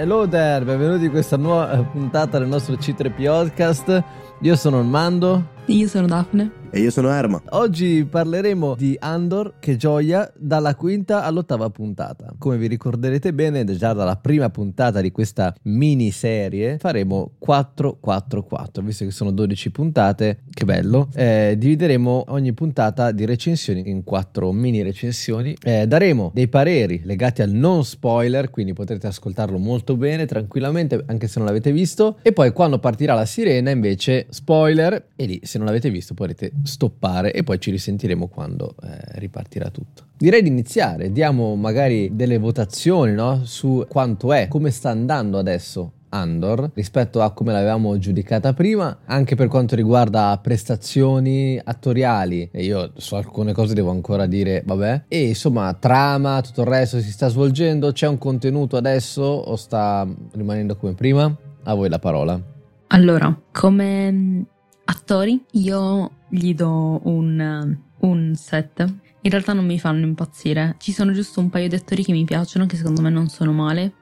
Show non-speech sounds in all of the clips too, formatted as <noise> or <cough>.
Hello there, benvenuti in questa nuova puntata del nostro C3 Podcast. Io sono Armando. Io sono Daphne. E io sono Erma. Oggi parleremo di Andor, che gioia, dalla quinta all'ottava puntata. Come vi ricorderete bene, già dalla prima puntata di questa miniserie faremo 4-4-4, visto che sono 12 puntate, che bello. Eh, divideremo ogni puntata di recensioni in 4 mini recensioni. Eh, daremo dei pareri legati al non spoiler, quindi potrete ascoltarlo molto bene, tranquillamente, anche se non l'avete visto. E poi quando partirà la sirena, invece, spoiler, e lì se non l'avete visto potrete stoppare e poi ci risentiremo quando eh, ripartirà tutto. Direi di iniziare, diamo magari delle votazioni no? su quanto è, come sta andando adesso Andor rispetto a come l'avevamo giudicata prima, anche per quanto riguarda prestazioni attoriali. E io su alcune cose devo ancora dire vabbè. E insomma, trama, tutto il resto si sta svolgendo. C'è un contenuto adesso o sta rimanendo come prima? A voi la parola. Allora, come attori, io gli do un, un set. In realtà non mi fanno impazzire. Ci sono giusto un paio di attori che mi piacciono, che secondo me non sono male,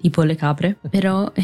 tipo le capre. <laughs> Però <laughs>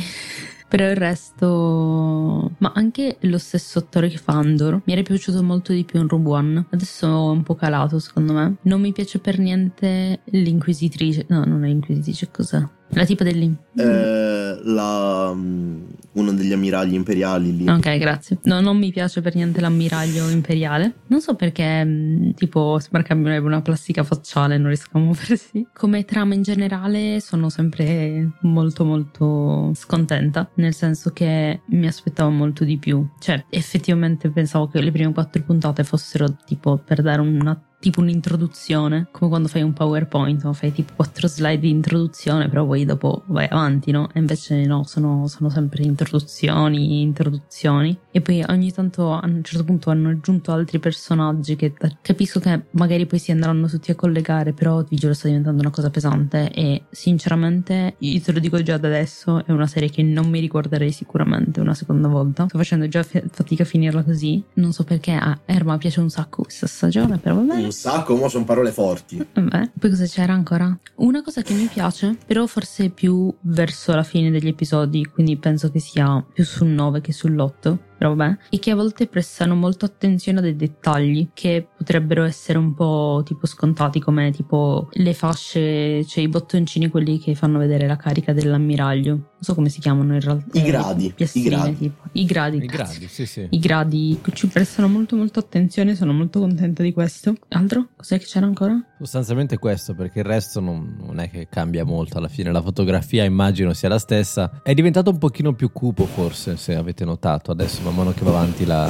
però il resto, ma anche lo stesso attore che fa Andor, mi era piaciuto molto di più in Rogue One. Adesso è un po' calato secondo me. Non mi piace per niente l'inquisitrice. No, non è l'inquisitrice, cos'è? La tipa dell'im... Eh, la, um, uno degli ammiragli imperiali lì. Ok, grazie. No, non mi piace per niente l'ammiraglio imperiale. Non so perché, mm, tipo, sembra che abbia una plastica facciale, non riesco a muoversi. Come trama in generale sono sempre molto molto scontenta, nel senso che mi aspettavo molto di più. Cioè, effettivamente pensavo che le prime quattro puntate fossero tipo per dare una tipo un'introduzione, come quando fai un PowerPoint, no? fai tipo quattro slide di introduzione, però poi dopo vai avanti, no? E invece no, sono, sono sempre introduzioni, introduzioni. E poi ogni tanto a un certo punto hanno aggiunto altri personaggi che capisco che magari poi si andranno tutti a collegare, però vi giuro sta diventando una cosa pesante e sinceramente io te lo dico già da adesso, è una serie che non mi riguarderei sicuramente una seconda volta. Sto facendo già fatica a finirla così, non so perché a Erma piace un sacco questa stagione, però va bene un sacco, ma sono parole forti. Vabbè, poi cosa c'era ancora? Una cosa che mi piace, però forse più verso la fine degli episodi, quindi penso che sia più sul 9 che sull'8 vabbè, e che a volte prestano molto attenzione a dei dettagli che potrebbero essere un po' tipo scontati, come tipo le fasce, cioè i bottoncini, quelli che fanno vedere la carica dell'ammiraglio. Non so come si chiamano in realtà. I gradi. I gradi. Tipo. I gradi. I gradi, sì, sì. I gradi ci prestano molto molto attenzione, sono molto contenta di questo. Altro? Cos'è che c'era ancora? Sostanzialmente questo, perché il resto non, non, è che cambia molto alla fine. La fotografia immagino sia la stessa. È diventato un pochino più cupo forse, se avete notato. Adesso man mano che va avanti la,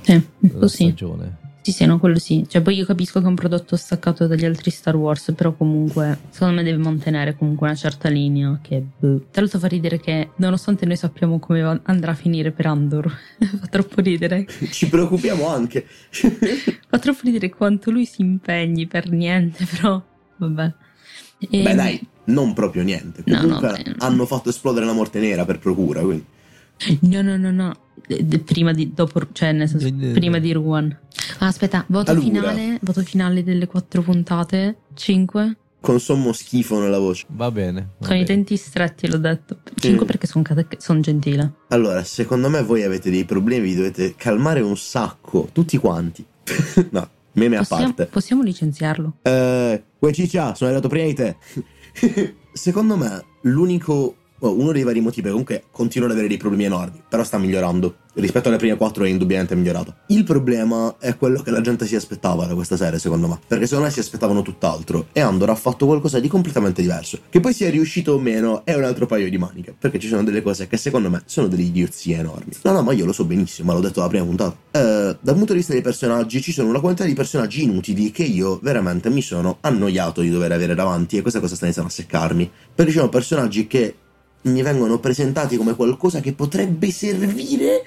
sì, la stagione. Sì, sì, no, quello sì. Cioè, poi io capisco che è un prodotto staccato dagli altri Star Wars, però comunque, secondo me deve mantenere comunque una certa linea che... Boh. Tra l'altro fa ridere che, nonostante noi sappiamo come andrà a finire per Andor, <laughs> fa troppo ridere. Ci preoccupiamo anche. <laughs> fa troppo ridere quanto lui si impegni per niente, però, vabbè. E... Beh dai, non proprio niente. Comunque no, no, beh, hanno fatto esplodere la morte nera per procura, quindi... No, no, no, no. Prima di, dopo, cioè nel senso, prima di Ruan. Ah, aspetta, voto allora. finale, voto finale delle quattro puntate, 5. Con sommo schifo nella voce. Va bene. Va Con bene. i denti stretti l'ho detto. 5 mm. perché sono son gentile. Allora, secondo me voi avete dei problemi, vi dovete calmare un sacco, tutti quanti. <laughs> no, meme possiamo, a parte. Possiamo licenziarlo? Eh, ciccia, sono arrivato prima di te. <laughs> secondo me l'unico uno dei vari motivi, comunque continua ad avere dei problemi enormi, però sta migliorando. Rispetto alle prime quattro è indubbiamente migliorato. Il problema è quello che la gente si aspettava da questa serie, secondo me. Perché secondo me si aspettavano tutt'altro. E Andor ha fatto qualcosa di completamente diverso. Che poi sia riuscito o meno è un altro paio di maniche. Perché ci sono delle cose che secondo me sono delle idiozie enormi. No, no, ma io lo so benissimo, l'ho detto alla prima puntata. Eh, dal punto di vista dei personaggi, ci sono una quantità di personaggi inutili che io veramente mi sono annoiato di dover avere davanti. E questa cosa sta iniziando a seccarmi. Perché ci sono personaggi che mi vengono presentati come qualcosa che potrebbe servire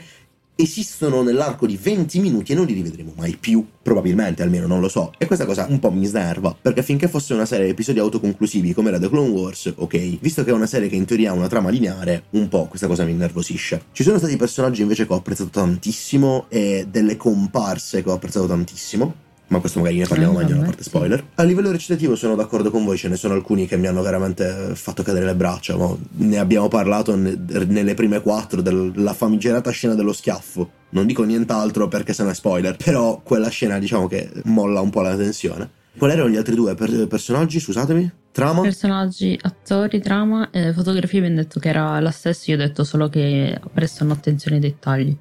esistono nell'arco di 20 minuti e non li rivedremo mai più, probabilmente almeno, non lo so. E questa cosa un po' mi snerva, perché finché fosse una serie di episodi autoconclusivi come era The Clone Wars, ok, visto che è una serie che in teoria ha una trama lineare, un po' questa cosa mi innervosisce. Ci sono stati personaggi invece che ho apprezzato tantissimo e delle comparse che ho apprezzato tantissimo ma questo magari ne parliamo Eh, meglio nella parte spoiler. A livello recitativo sono d'accordo con voi, ce ne sono alcuni che mi hanno veramente fatto cadere le braccia, ma ne abbiamo parlato ne- nelle prime quattro della famigerata scena dello schiaffo. Non dico nient'altro perché se ne è spoiler, però quella scena diciamo che molla un po' la tensione. Quali erano gli altri due per- personaggi, scusatemi? Trama? Personaggi, attori, trama e fotografia abbiamo detto che era la stessa, io ho detto solo che prestano attenzione ai dettagli.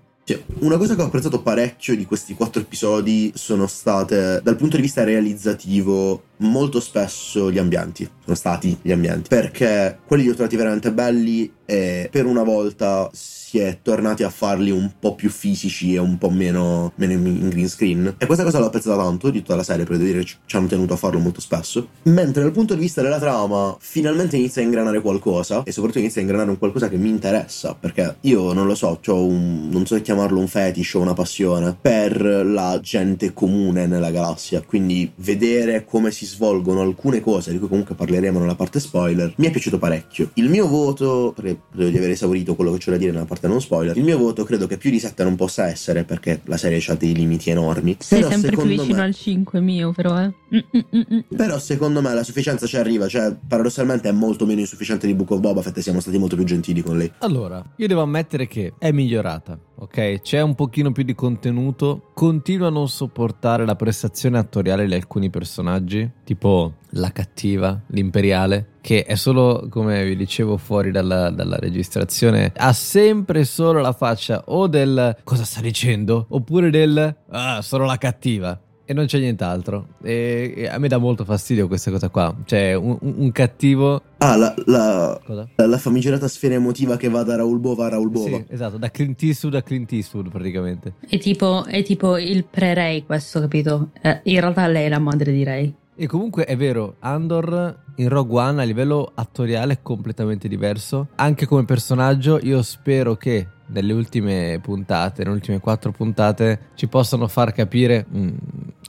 Una cosa che ho apprezzato parecchio di questi quattro episodi sono state, dal punto di vista realizzativo, molto spesso gli ambienti. Sono stati gli ambienti. Perché quelli li ho trovati veramente belli e per una volta si è tornati a farli un po' più fisici e un po' meno, meno in green screen. E questa cosa l'ho apprezzata tanto di tutta la serie, per dire ci hanno tenuto a farlo molto spesso. Mentre dal punto di vista della trama, finalmente inizia a ingranare qualcosa e soprattutto inizia a ingranare un qualcosa che mi interessa. Perché io non lo so, un, non so chiamarlo un fetish o una passione per la gente comune nella galassia. Quindi vedere come si svolgono alcune cose, di cui comunque parleremo nella parte spoiler, mi è piaciuto parecchio. Il mio voto, perché credo di aver esaurito quello che c'è da dire nella parte non spoiler, il mio voto credo che più di 7 non possa essere perché la serie ha dei limiti enormi. Sei Però sempre più vicino me- al 5 mio, però, eh. Mm, mm, mm, però secondo me la sufficienza ci arriva, cioè paradossalmente è molto meno insufficiente di Book of Boba Fett e siamo stati molto più gentili con lei. Allora, io devo ammettere che è migliorata, ok? C'è un pochino più di contenuto. Continuo a non sopportare la prestazione attoriale di alcuni personaggi, tipo la cattiva, l'imperiale, che è solo, come vi dicevo, fuori dalla, dalla registrazione. Ha sempre solo la faccia o del cosa sta dicendo, oppure del ah, sono la cattiva. E non c'è nient'altro. E, e a me dà molto fastidio questa cosa qua. Cioè, un, un- cattivo. Ah, la, la, Cosa? la famigerata sfera emotiva che va da Raul Bova a Raul Bova. Sì, esatto, da Clint Eastwood a Clint Eastwood praticamente. È tipo, è tipo il pre-Ray questo, capito? Eh, in realtà lei è la madre di Ray. E comunque è vero, Andor in Rogue One a livello attoriale è completamente diverso. Anche come personaggio, io spero che nelle ultime puntate, nelle ultime quattro puntate, ci possano far capire mm,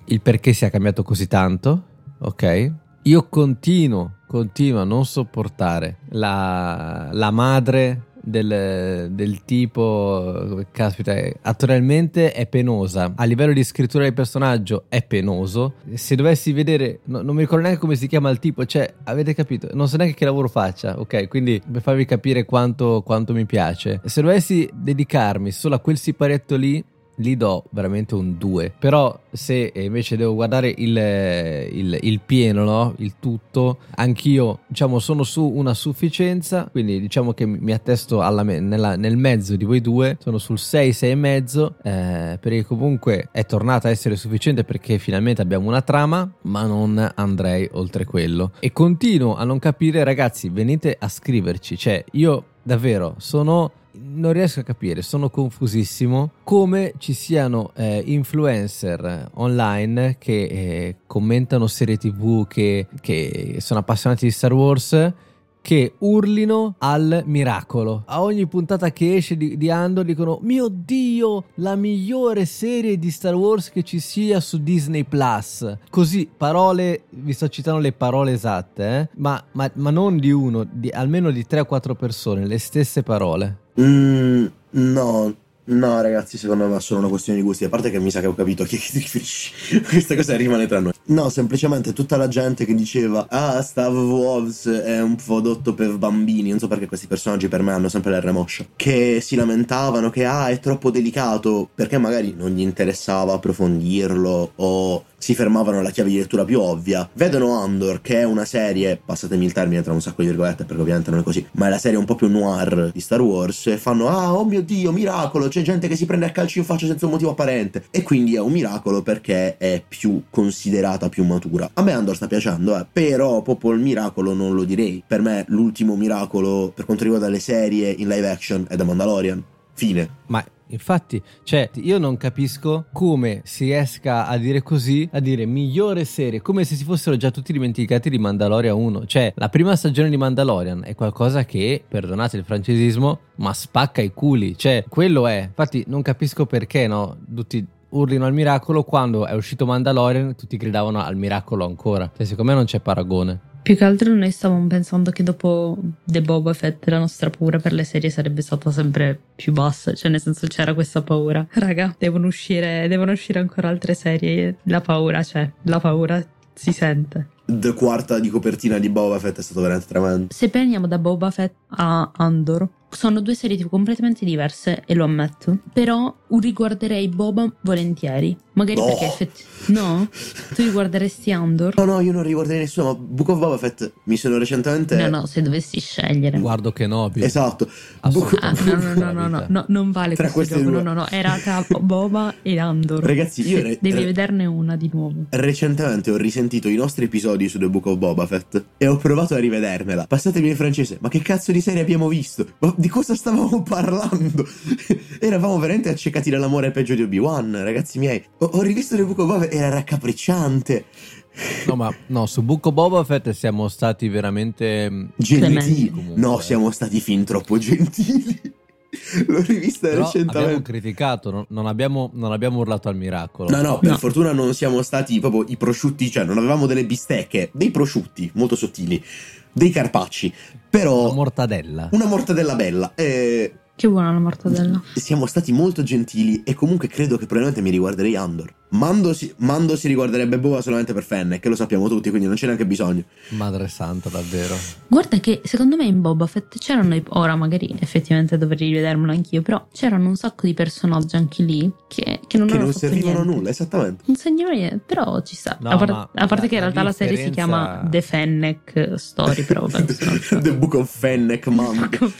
il perché sia cambiato così tanto. Ok? Io continuo, continuo a non sopportare la, la madre del, del tipo, caspita, attorialmente è penosa. A livello di scrittura del personaggio è penoso. Se dovessi vedere, no- non mi ricordo neanche come si chiama il tipo, cioè, avete capito? Non so neanche che lavoro faccia, ok? Quindi per farvi capire quanto, quanto mi piace. Se dovessi dedicarmi solo a quel siparetto lì, gli do veramente un 2. Però se eh, invece devo guardare il, eh, il- il pieno, no? Il tutto, anch'io diciamo sono su una sufficienza, quindi diciamo che mi attesto alla nella- nel mezzo di voi due, sono sul 6, 6 e mezzo, eh, perché comunque è tornata a essere sufficiente perché finalmente abbiamo una trama, ma non andrei oltre quello. E continuo a non capire, ragazzi, venite a scriverci, cioè io davvero sono non riesco a capire, sono confusissimo come ci siano eh, influencer online che eh, commentano serie tv che, che sono appassionati di Star Wars che urlino al miracolo. A ogni puntata che esce di, di Andor dicono mio Dio, la migliore serie di Star Wars che ci sia su Disney Plus. Così, parole, vi sto citando le parole esatte, eh? ma, ma- ma non di uno, di, almeno di 3 o 4 persone, le stesse parole. Mm, no, no, ragazzi, secondo me è solo una questione di gusti. A parte che mi sa che ho capito a chi ti riferisci. <laughs> Questa cosa rimane tra noi. No, semplicemente tutta la gente che diceva: Ah, Stav Wolves è un prodotto per bambini. Non so perché questi personaggi per me hanno sempre l'R moscia. Che si lamentavano che ah, è troppo delicato. Perché magari non gli interessava approfondirlo o si fermavano alla chiave di lettura più ovvia. Vedono Andor, che è una serie, passatemi il termine tra un sacco di virgolette, perché ovviamente non è così, ma è la serie un po' più noir di Star Wars, e fanno, ah, oh mio Dio, miracolo, c'è gente che si prende a calci in faccia senza un motivo apparente. E quindi è un miracolo perché è più considerata, più matura. A me Andor sta piacendo, eh, però proprio il miracolo non lo direi. Per me l'ultimo miracolo, per quanto riguarda le serie in live action, è The Mandalorian. Fine. Ma infatti, cioè, io non capisco come si riesca a dire così, a dire migliore serie, come se si fossero già tutti dimenticati di Mandalorian 1. Cioè, la prima stagione di Mandalorian è qualcosa che, perdonate il francesismo, ma spacca i culi. Cioè, quello è. Infatti, non capisco perché, no? Tutti urlino al miracolo quando è uscito Mandalorian tutti gridavano al miracolo ancora cioè secondo me non c'è paragone Più che altro noi stavamo pensando che dopo The Boba Fett la nostra paura per le serie sarebbe stata sempre più bassa, cioè nel senso c'era questa paura. Raga, devono uscire, devono uscire ancora altre serie, la paura c'è, la paura si sente. The quarta di copertina di Boba Fett è stato veramente tremendo. Se prendiamo da Boba Fett a Andor, sono due serie tipo completamente diverse e lo ammetto, però riguarderei Boba volentieri. Magari No. perché effettivamente... No? Tu riguarderesti Andor? No, no, io non riguarderei nessuno, ma Book of Boba Fett mi sono recentemente... No, no, se dovessi scegliere. Guardo che Nobi. Esatto. Book Ah, no, no, no, no, no, no, non vale Tra questo gioco. due. No, no, no, era tra Boba e Andor. Ragazzi, io re- Devi re- vederne una di nuovo. Recentemente ho risentito i nostri episodi su The Book of Boba Fett e ho provato a rivedermela. Passatemi in francese, ma che cazzo di serie abbiamo visto? Ma di cosa stavamo <laughs> parlando? Eravamo veramente accecati dall'amore peggio di Obi-Wan, ragazzi miei. Ho, ho rivisto The Book of Boba Fett, era raccapricciante, No, ma no, su Bucco Boba Fett siamo stati veramente mm, gentili. Comunque. No, siamo stati fin troppo gentili. <laughs> L'ho rivista Però abbiamo recentemente. criticato, non, non abbiamo, non abbiamo urlato al miracolo. No, no, per No. fortuna non siamo stati proprio i prosciutti, cioè non avevamo delle bistecche, dei prosciutti molto sottili, dei carpacci, però La mortadella. una mortadella bella. E Che buona la mortadella. siamo stati molto gentili e comunque credo che probabilmente mi riguarderei Andor. Mando si, Mando si riguarderebbe Boba solamente per Fennec, che lo sappiamo tutti, quindi non c'è neanche bisogno. Madre santa, davvero. Guarda che secondo me in Boba Fett c'erano, ora magari effettivamente dovrei rivedermelo anch'io, però c'erano un sacco di personaggi anche lì che, che non che hanno non servivano a niente. nulla, esattamente. Non segno niente, però ci sta. No, a, par- a parte la- che in la realtà la serie si chiama The Fennec Story, però <laughs> penso. The Book of Fennec. No,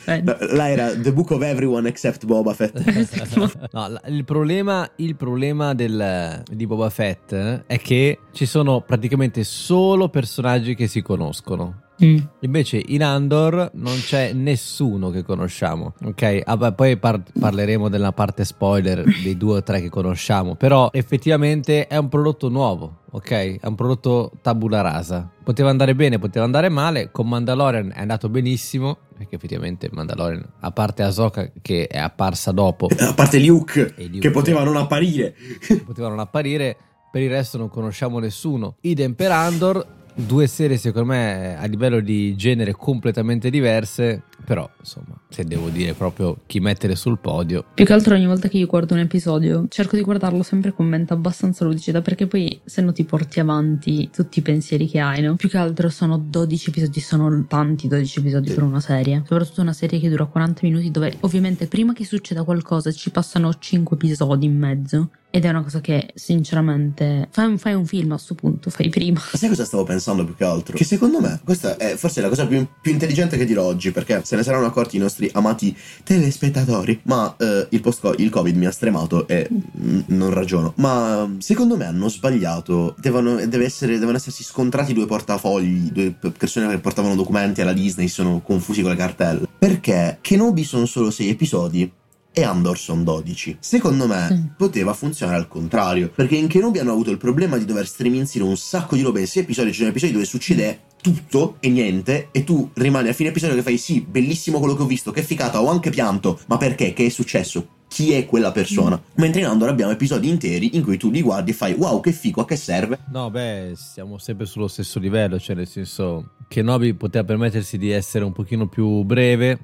Là era The Book of Everyone except Boba Fett. <laughs> Esatto. <laughs> No, la- il problema, il problema del- di Boba Fett è che ci sono praticamente solo personaggi che si conoscono. Mm. Invece in Andor non c'è nessuno che conosciamo, ok? Ah, beh, poi par- parleremo della parte spoiler dei due o tre che conosciamo, però effettivamente è un prodotto nuovo, ok? È un prodotto tabula rasa. Poteva andare bene, poteva andare male, con Mandalorian è andato benissimo, perché effettivamente Mandalorian, a parte Ahsoka che è apparsa dopo, A parte Luke, Luke. che poteva non apparire. <laughs> potevano apparire, per il resto non conosciamo nessuno. Idem per Andor, due serie secondo me a livello di genere completamente diverse, però insomma, se devo dire proprio chi mettere sul podio, Più che altro ogni volta che io guardo un episodio cerco di guardarlo sempre con mente abbastanza lucida perché poi se no ti porti avanti tutti i pensieri che hai, no? Più che altro sono 12 episodi, sono tanti 12 episodi per una serie. Soprattutto una serie che dura 40 minuti dove ovviamente prima che succeda qualcosa ci passano 5 episodi in mezzo. Ed è una cosa che sinceramente fai un, fai un film a sto punto, fai prima. Ma sai cosa stavo pensando più che altro? Che secondo me questa è forse la cosa più, più intelligente che dirò oggi, perché se ne saranno accorti i nostri amati telespettatori. Ma eh, il, post il Covid mi ha stremato e mm, non ragiono. Ma secondo me hanno sbagliato. Devono, essere, devono essersi scontrati due portafogli, due persone che portavano documenti alla Disney, sono confusi con le cartelle. Perché Kenobi sono solo 6 episodi. E Andor sono 12. Secondo me Mm. poteva funzionare al contrario. Perché in Kenobi hanno avuto il problema di dover streminzire un sacco di robe in 6 episodi. Ci sono episodi dove succede tutto e niente. E tu rimani a fine episodio che fai: Sì, bellissimo quello che ho visto, che figata, ho anche pianto. Ma perché? Che è successo? Chi è quella persona? Mentre in Andor abbiamo episodi interi in cui tu li guardi e fai: Wow, che figo, a che serve? no beh, siamo sempre sullo stesso livello, cioè nel senso che Nobi poteva permettersi di essere un pochino più breve.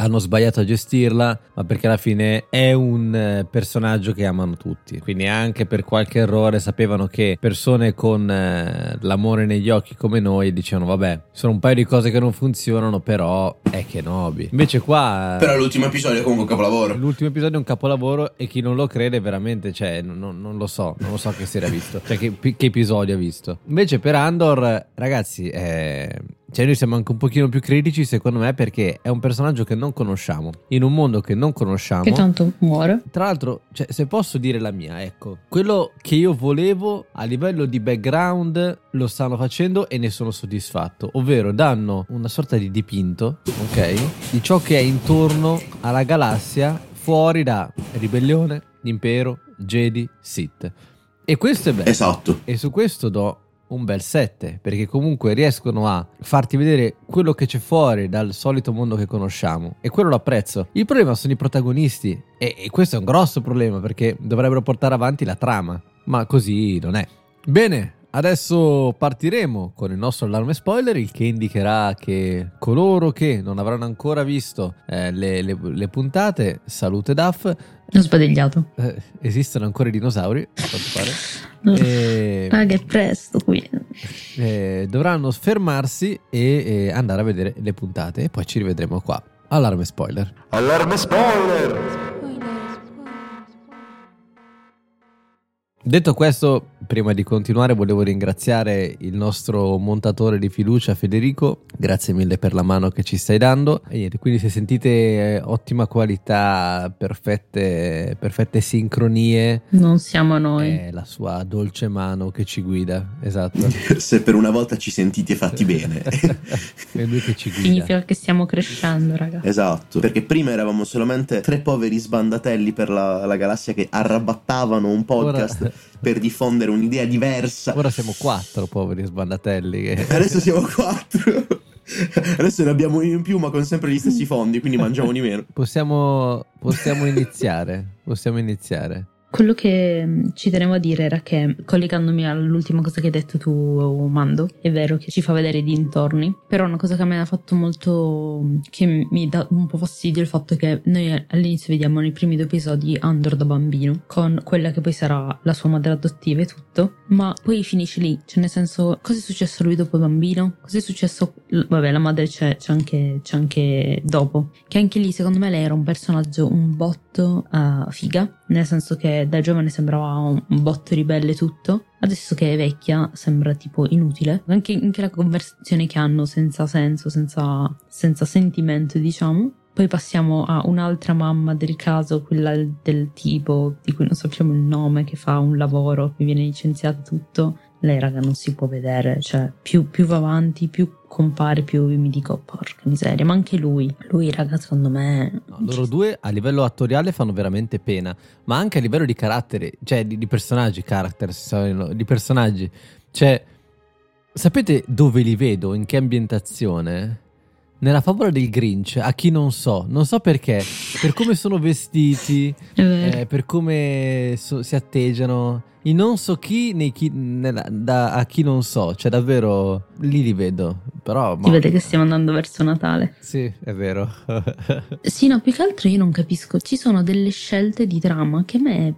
Hanno sbagliato a gestirla, ma perché alla fine è un eh, personaggio che amano tutti. Quindi anche per qualche errore sapevano che persone con eh, l'amore negli occhi come noi dicevano vabbè, sono un paio di cose che non funzionano, però è Kenobi. Invece qua... eh, Però l'ultimo episodio è comunque un capolavoro. L'ultimo episodio è un capolavoro e chi non lo crede veramente, cioè, non, non- lo so, non lo so che serie ha visto, cioè che, che episodio ha visto. Invece per Andor, ragazzi, eh, cioè noi siamo anche un pochino più critici secondo me perché è un personaggio che non conosciamo, in un mondo che non conosciamo. Che tanto muore. Tra l'altro, cioè, se posso dire la mia, ecco, quello che io volevo a livello di background lo stanno facendo e ne sono soddisfatto, ovvero danno una sorta di dipinto, ok, di ciò che è intorno alla galassia fuori da ribellione, impero, Jedi, Sith. E questo è bello. Esatto. E su questo do un bel 7, perché comunque riescono a farti vedere quello che c'è fuori dal solito mondo che conosciamo. E quello lo apprezzo. Il problema sono i protagonisti. E, e questo è un grosso problema, perché dovrebbero portare avanti la trama. Ma così non è. Bene, Adesso partiremo con il nostro allarme spoiler, il che indicherà che coloro che non avranno ancora visto eh, le, le- le puntate, salute Duff, Ho sbadigliato. eh, esistono ancora i dinosauri, a quanto pare, <laughs> e Ah, che presto qui. eh, dovranno fermarsi e eh, andare a vedere le puntate e poi ci rivedremo qua. Allarme spoiler. Allarme spoiler! Detto questo, prima di continuare volevo ringraziare il nostro montatore di fiducia Federico, grazie mille per la mano che ci stai dando. E niente, quindi se sentite eh, ottima qualità, perfette, perfette sincronie, Non siamo noi. è la sua dolce mano che ci guida, esatto. <laughs> Se per una volta ci sentite fatti bene. <laughs> è lui che ci guida. Significa che stiamo crescendo, raga. esatto. Perché prima eravamo solamente tre poveri sbandatelli per la, la galassia che arrabattavano un podcast Ora, <laughs> per diffondere un'idea diversa. ora siamo quattro poveri sbandatelli. che- Adesso siamo quattro. Adesso ne abbiamo uno in più, ma con sempre gli stessi fondi, quindi mangiamo di meno. Possiamo, possiamo iniziare. Possiamo iniziare. Quello che mh, ci tenevo a dire era che, collegandomi all'ultima cosa che hai detto tu, Mando, è vero che ci fa vedere i dintorni, però una cosa che a me ha fatto molto, che mi dà un po' fastidio è il fatto che noi all'inizio vediamo nei primi due episodi Andor da bambino, con quella che poi sarà la sua madre adottiva e tutto, ma poi finisce lì, cioè nel senso, cosa è successo lui dopo bambino? Cosa è successo? Vabbè, la madre c'è, c'è anche, c'è anche dopo, che anche lì secondo me lei era un personaggio un botto eh, figa, nel senso che da giovane sembrava un, botto ribelle tutto, adesso che è vecchia sembra tipo inutile, anche, anche la conversazione che hanno senza senso, senza, senza sentimento diciamo. Poi passiamo a un'altra mamma del caso, quella del tipo di cui non sappiamo il nome, che fa un lavoro, che viene licenziato tutto. Lei, raga, non si può vedere, cioè, più, più va avanti, più compare, più mi dico, porca miseria. Ma anche lui, lui, raga, secondo me... No, loro due a livello attoriale fanno veramente pena, ma anche a livello di carattere, cioè di, di personaggi, characters, sorry, di personaggi. Cioè, sapete dove li vedo? In che ambientazione? Nella favola del Grinch, a chi non so, non so perché, per come sono vestiti, <laughs> eh, per come so- si atteggiano, i non so chi, nei chi nella- da- a chi non so, cioè davvero lì li vedo, però... Si ma- vede che stiamo andando verso Natale. Sì, è vero. <laughs> Sì, no, più che altro io non capisco. Ci sono delle scelte di trama che a me.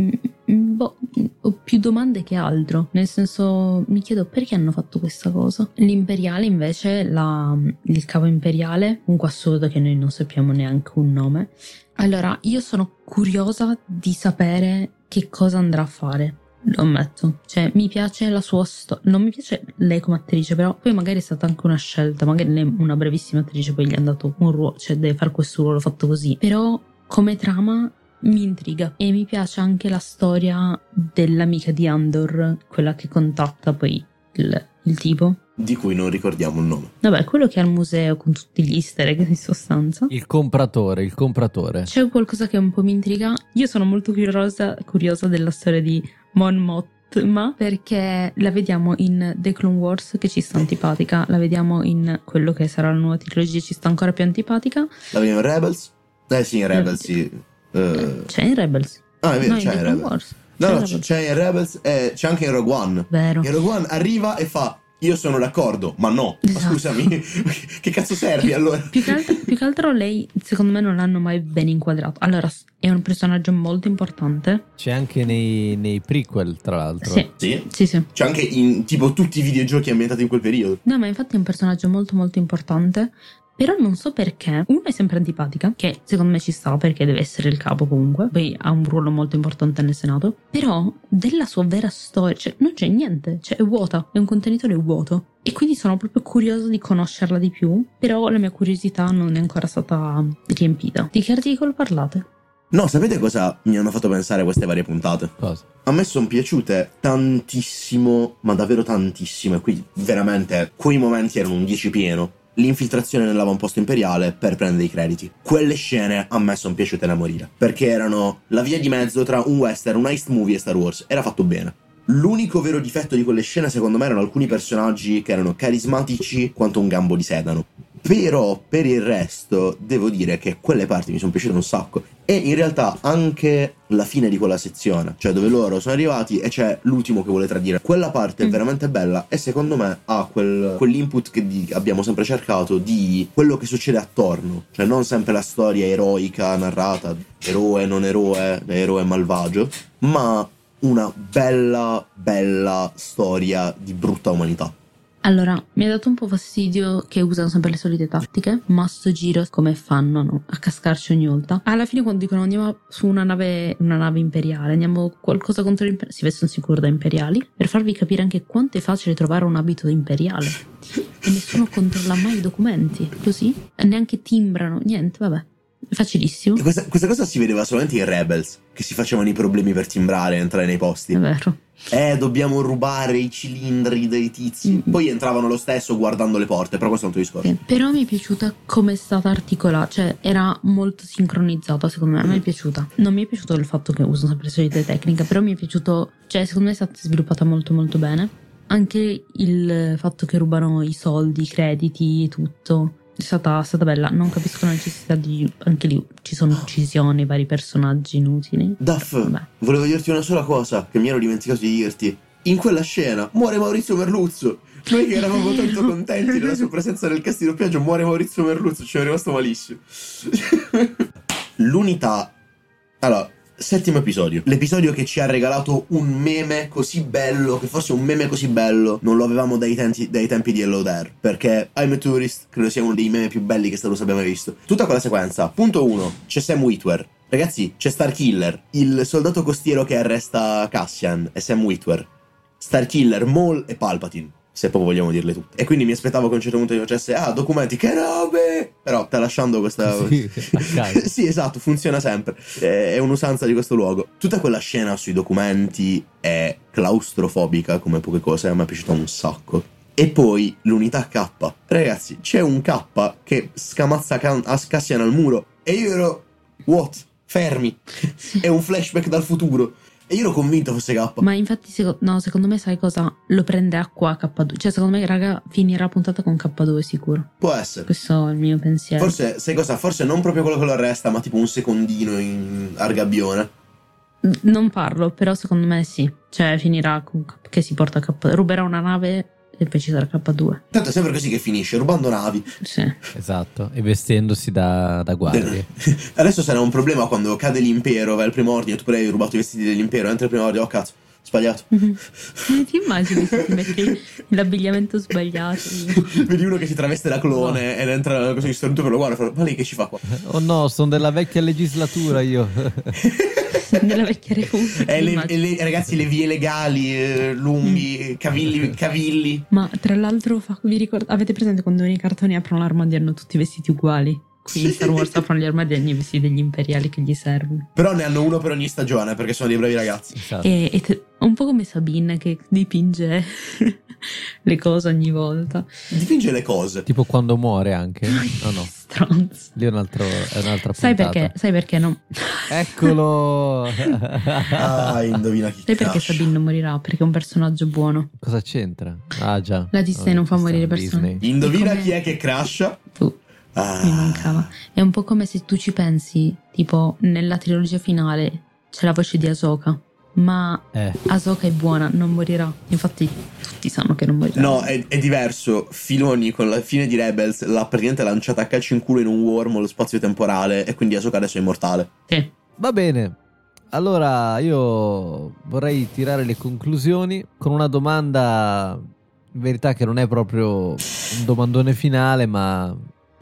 Mm, mm, boh, mm, ho più domande che altro. Nel senso, mi chiedo perché hanno fatto questa cosa. L'imperiale, invece, la- il cavo imperiale, comunque assurdo che noi non sappiamo neanche un nome. Allora, io sono curiosa di sapere che cosa andrà a fare. Lo ammetto, cioè mi piace la sua storia, non mi piace lei come attrice, però poi magari è stata anche una scelta, magari lei è una bravissima attrice, poi gli è andato un ruolo, cioè deve fare questo ruolo fatto così, però come trama mi intriga e mi piace anche la storia dell'amica di Andor, quella che contatta poi il, il tipo. Di cui non ricordiamo il nome. Vabbè, quello che è al museo con tutti gli easter egg in sostanza. il compratore, il compratore. C'è qualcosa che un po' mi intriga. Io sono molto curiosa, curiosa della storia di Mon Mothma perché la vediamo in The Clone Wars che ci sta antipatica, la vediamo in quello che sarà la nuova trilogia ci sta ancora più antipatica. La vediamo in Rebels? Eh sì, in Rebels, sì. Eh, C'è in Rebels. Ah, è vero, no, c'è in Rebels. Wars. No, C'è no, Rebels. c'è in Rebels e c'è anche in Rogue One. Vero. In Rogue One arriva e fa Io sono d'accordo, ma no. Ma Esatto. scusami, <laughs> che cazzo servi allora? Più che, altro, più che altro lei, secondo me, non l'hanno mai ben inquadrato. Allora, è un personaggio molto importante. C'è anche nei, nei prequel, tra l'altro. Sì, Sì. sì, sì. C'è anche in tipo tutti i videogiochi ambientati in quel periodo. No, ma infatti è un personaggio molto molto importante. Però non so perché. Uno è sempre antipatica, che secondo me ci sta perché deve essere il capo comunque. Poi ha un ruolo molto importante nel Senato. Però della sua vera storia, cioè non c'è niente, cioè è vuota, è un contenitore vuoto. E quindi sono proprio curiosa di conoscerla di più. Però la mia curiosità non è ancora stata riempita. Di che articolo parlate? No, sapete cosa mi hanno fatto pensare queste varie puntate? Cosa? A me sono piaciute tantissimo, ma davvero tantissimo, e qui veramente quei momenti erano un 10 pieno. L'infiltrazione nell'avamposto imperiale per prendere i crediti. Quelle scene a me sono piaciute da morire. Perché erano la via di mezzo tra un western, un heist movie e Star Wars. Era fatto bene. L'unico vero difetto di quelle scene, secondo me, erano alcuni personaggi che erano carismatici quanto un gambo di sedano. Però per il resto devo dire che quelle parti mi sono piaciute un sacco. E in realtà anche la fine di quella sezione, cioè dove loro sono arrivati e c'è l'ultimo che vuole tradire. Quella parte è Mm. veramente bella e secondo me ha quel- quell'input che di- abbiamo sempre cercato di quello che succede attorno. Cioè non sempre la storia eroica narrata, eroe, non eroe, eroe malvagio, ma una bella, bella storia di brutta umanità. Allora, mi ha dato un po' fastidio che usano sempre le solite tattiche, ma sto giro come fanno no? a cascarci ogni volta. Alla fine quando dicono andiamo su una nave, una nave imperiale, andiamo qualcosa contro l'imperiale, si vestono sicuro da imperiali, per farvi capire anche quanto è facile trovare un abito imperiale. E nessuno controlla mai i documenti, così? E neanche timbrano, niente, vabbè. Facilissimo, E Questa, questa cosa si vedeva solamente in Rebels, che si facevano i problemi per timbrare e entrare nei posti. è vero. Eh, dobbiamo rubare i cilindri dei tizi. Mm. Poi entravano lo stesso guardando le porte, però questo è un altro discorso. Sì. Però mi è piaciuta come è stata articolata, cioè era molto sincronizzata secondo me, a me è piaciuta. Non mi è piaciuto il fatto che usano sempre le solite tecniche, però mi è piaciuto, cioè secondo me è stata sviluppata molto molto bene. Anche il fatto che rubano i soldi, i crediti, tutto. È stata, è stata bella, non capisco la necessità di... Anche lì ci sono uccisioni, vari personaggi inutili. Duff, Vabbè. volevo dirti una sola cosa che mi ero dimenticato di dirti. In quella scena muore Maurizio Merluzzo. Noi che eravamo <laughs> tanto contenti della sua presenza nel cast di doppiaggio, muore Maurizio Merluzzo, ci è rimasto malissimo. <laughs> L'unità. Allora, settimo episodio. L'episodio che ci ha regalato un meme così bello, che forse un meme così bello non lo avevamo dai, tempi- dai tempi di Hello There. Perché I'm a Tourist credo sia uno dei meme più belli che Wars abbia mai visto. Tutta quella sequenza. Punto 1. C'è Sam Witwer. Ragazzi, c'è Starkiller, il soldato costiero che arresta Cassian, è Sam Witwer. Starkiller, Maul e Palpatine, se proprio vogliamo dirle tutte. E quindi mi aspettavo che a un certo punto mi facesse, ah, documenti, che robe! Però tralasciando questa... <laughs> Sì, <laughs> sì, esatto, funziona sempre. È un'usanza di questo luogo. Tutta quella scena sui documenti è claustrofobica come poche cose, a me è piaciuta un sacco. E poi l'unità K. Ragazzi, c'è un K che scamazza Can- a Cassian al muro. E io ero... What? Fermi. <laughs> È un flashback dal futuro. E io ero convinto fosse K. Ma infatti, seco- no, secondo me, sai cosa? Lo prenderà qua K2. Cioè, secondo me, raga, finirà puntata con K2 sicuro. Può essere. Questo è il mio pensiero. Forse, sai cosa? Forse non proprio quello che lo arresta, ma tipo un secondino in argabbione. Non parlo, però secondo me sì. Cioè, finirà con K- che si porta K2. Ruberà una nave e poi ci sarà K2. Tanto è sempre così che finisce, rubando navi. Sì. Esatto, e vestendosi da, da guardie. Adesso sarà un problema quando cade l'impero, va il primo ordine, tu pure hai rubato i vestiti dell'impero, entra il primo ordine, oh cazzo, sbagliato. Mhm. Ti immagini se ti metti l'abbigliamento sbagliato? <laughs> Vedi uno che si traveste da clone ed entra così stornito per lo guarda, fa, ma lei che ci fa qua? Oh no, sono della vecchia legislatura io. Nella vecchia repubblica. E le, e le- ragazzi, le vie legali, eh, lunghi, cavilli, cavilli. Ma tra l'altro, fa- vi ricord- avete presente quando nei cartoni aprono l'armadio e hanno tutti vestiti uguali? Qui in Sì. Star Wars aprono gli armadi e vestiti degli imperiali che gli servono. Però ne hanno uno per ogni stagione perché sono dei bravi ragazzi. Esatto. E, e te- un po' come Sabine che dipinge <laughs> le cose ogni volta. Dipinge le cose. Tipo quando muore anche. No, no. Stronzo. Lì è, un altro, è un'altra Sai puntata. perché? Sai perché no? Eccolo! Ah, indovina chi Sai perché. Sabine non morirà? Perché è un personaggio buono. Cosa c'entra? Ah già. La Disney non fa morire persone. Disney. Indovina Come- chi è che crasha? Tu. Ah. Mi mancava. È un po' come se tu ci pensi, tipo nella trilogia finale c'è la voce di Ahsoka, ma Eh, Ahsoka è buona, non morirà. Infatti tutti sanno che non morirà. No, è, è diverso. Filoni con la fine di Rebels l'ha praticamente lanciata a calcio in culo in un wormhole spazio-temporale e quindi Ahsoka adesso è immortale. Sì. va bene. Allora io vorrei tirare le conclusioni con una domanda in verità che non è proprio un domandone finale, ma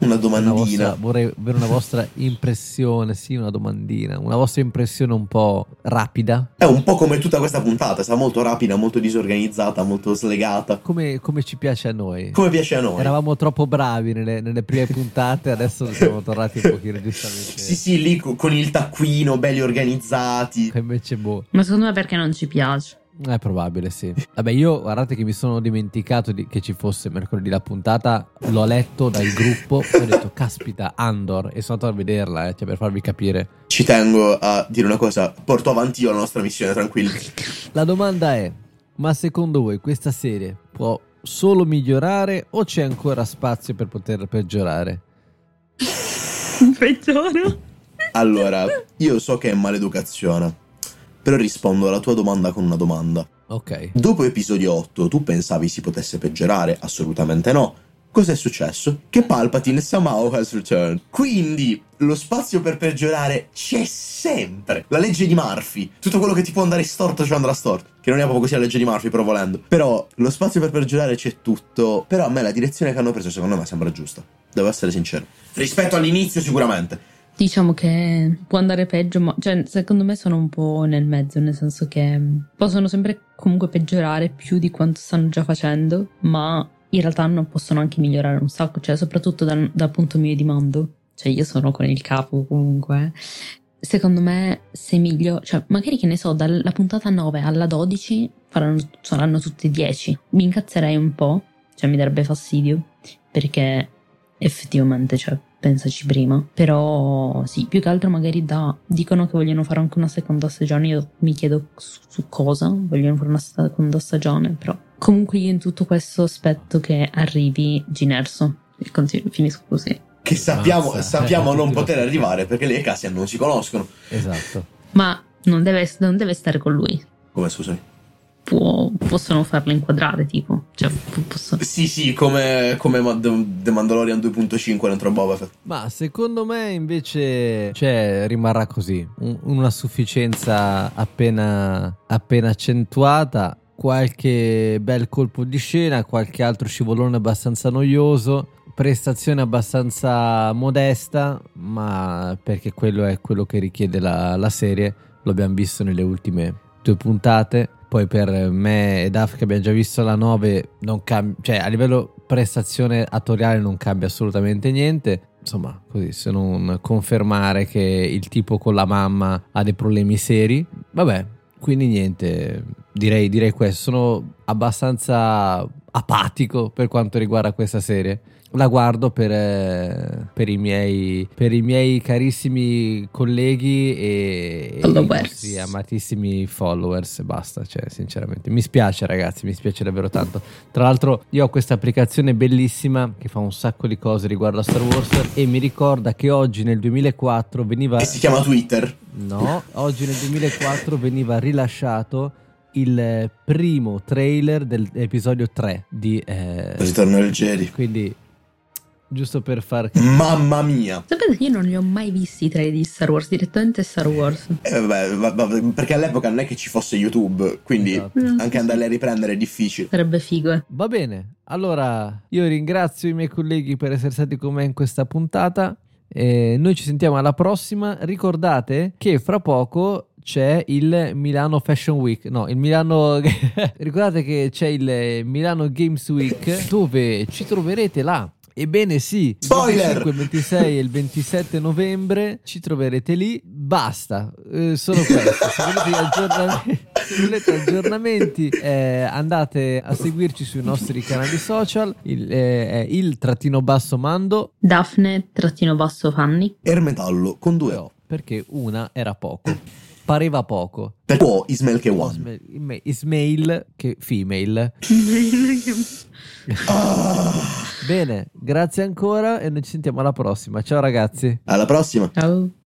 Una una domandina. vostra, vorrei avere una vostra impressione, sì, una domandina, una vostra impressione un po' rapida. È un po' come tutta questa puntata, è stata molto rapida, molto disorganizzata, molto slegata. Come, come ci piace a noi. Come piace a noi. Eravamo troppo bravi nelle, nelle prime puntate, adesso siamo <laughs> tornati un pochino giustamente. Sì, sì, lì co- con il taccuino, belli organizzati. Invece boh. Ma secondo me perché non ci piace? È probabile, sì. Vabbè, io guardate che mi sono dimenticato di- che ci fosse mercoledì la puntata. L'ho letto dal gruppo e ho detto, caspita, Andor. E sono andato a vederla, eh, cioè per farvi capire. Ci tengo a dire una cosa, porto avanti io la nostra missione, tranquilli. La domanda è: ma secondo voi questa serie può solo migliorare o c'è ancora spazio per poter peggiorare? Peggiora. Allora, io so che è maleducazione, però rispondo alla tua domanda con una domanda. Ok. Dopo episodio 8, tu pensavi si potesse peggiorare? Assolutamente no. Cos'è successo? Che Palpatine somehow has returned. Quindi lo spazio per peggiorare c'è sempre. La legge di Murphy. Tutto quello che ti può andare storto ci andrà storto. Che non è proprio così la legge di Murphy, però volendo. Però lo spazio per peggiorare c'è tutto. Però a me la direzione che hanno preso, secondo me, sembra giusta. Devo essere sincero. Rispetto all'inizio, sicuramente. Diciamo che può andare peggio, ma cioè, secondo me sono un po' nel mezzo, nel senso che possono sempre comunque peggiorare più di quanto stanno già facendo, ma in realtà non possono anche migliorare un sacco, cioè soprattutto dal, dal punto mio di mando. Cioè io sono con il capo comunque. Secondo me se miglio, cioè magari che ne so, dalla puntata 9 alla 12 faranno, saranno tutte 10. Mi incazzerei un po', cioè mi darebbe fastidio, perché effettivamente, cioè, pensaci prima. Però sì, più che altro magari da... Dicono che vogliono fare anche una seconda stagione, io mi chiedo su, su cosa vogliono fare una seconda stagione, però... Comunque io in tutto questo aspetto che arrivi Ginerso. E continu- finisco così. Che sappiamo, Mazza. sappiamo Eh, non lo poter sanno. arrivare perché lei e Cassian non si conoscono. Esatto. Ma non deve, non deve stare con lui. Come scusami? Può- possono farlo inquadrare, tipo. Cioè, po- posso- Sì, sì, come, come The Mandalorian 2.5 dentro Boba Fett. Ma secondo me invece cioè, rimarrà così, Un- una sufficienza appena, appena accentuata, qualche bel colpo di scena, qualche altro scivolone abbastanza noioso, prestazione abbastanza modesta, ma perché quello è quello che richiede la, la serie, lo abbiamo visto nelle ultime due puntate. Poi per me e Daf che abbiamo già visto la 9 non cambia, cioè a livello prestazione attoriale non cambia assolutamente niente. Insomma, così se non confermare che il tipo con la mamma ha dei problemi seri. Vabbè, quindi niente, direi, direi questo. Sono abbastanza apatico per quanto riguarda questa serie. La guardo per, eh, per i, miei, per i miei carissimi colleghi e, e i Followers. nostri amatissimi followers e basta, cioè sinceramente mi spiace ragazzi, mi spiace davvero tanto. Tra l'altro io ho questa applicazione bellissima che fa un sacco di cose riguardo a Star Wars e mi ricorda che oggi nel 2004 veniva... Che si chiama Twitter. No, oggi nel 2004 veniva rilasciato il primo trailer dell'episodio 3 di... eh, Ritorno del Jedi. quindi, giusto per far... Mamma mia. Sapete, io non li ho mai visti i trailer di Star Wars, direttamente Star Wars. Eh, vabbè, va- va- perché all'epoca non è che ci fosse YouTube, quindi Esatto. Anche andarli a riprendere è difficile. Sarebbe figo. eh. Va bene, allora io ringrazio i miei colleghi per essere stati con me in questa puntata. E noi ci sentiamo alla prossima. Ricordate che fra poco c'è il Milano Fashion Week. No, il Milano. <laughs> Ricordate che c'è il Milano Games Week dove ci troverete là. Ebbene sì, il Spoiler! 25, il 26 e il 27 novembre ci troverete lì. Basta, eh, solo questo. Se volete gli aggiornamenti, se volete aggiornamenti, eh, andate a seguirci sui nostri canali social. Il, eh, è il trattino basso mando. Daphne trattino basso Fanny. Ermetallo con due O. Perché una era poco, pareva poco. Per Ismail che one. Ismail, Ismail- Ismail che female. Ah, Bene, grazie ancora e noi ci sentiamo alla prossima. Ciao ragazzi. alla prossima. Ciao.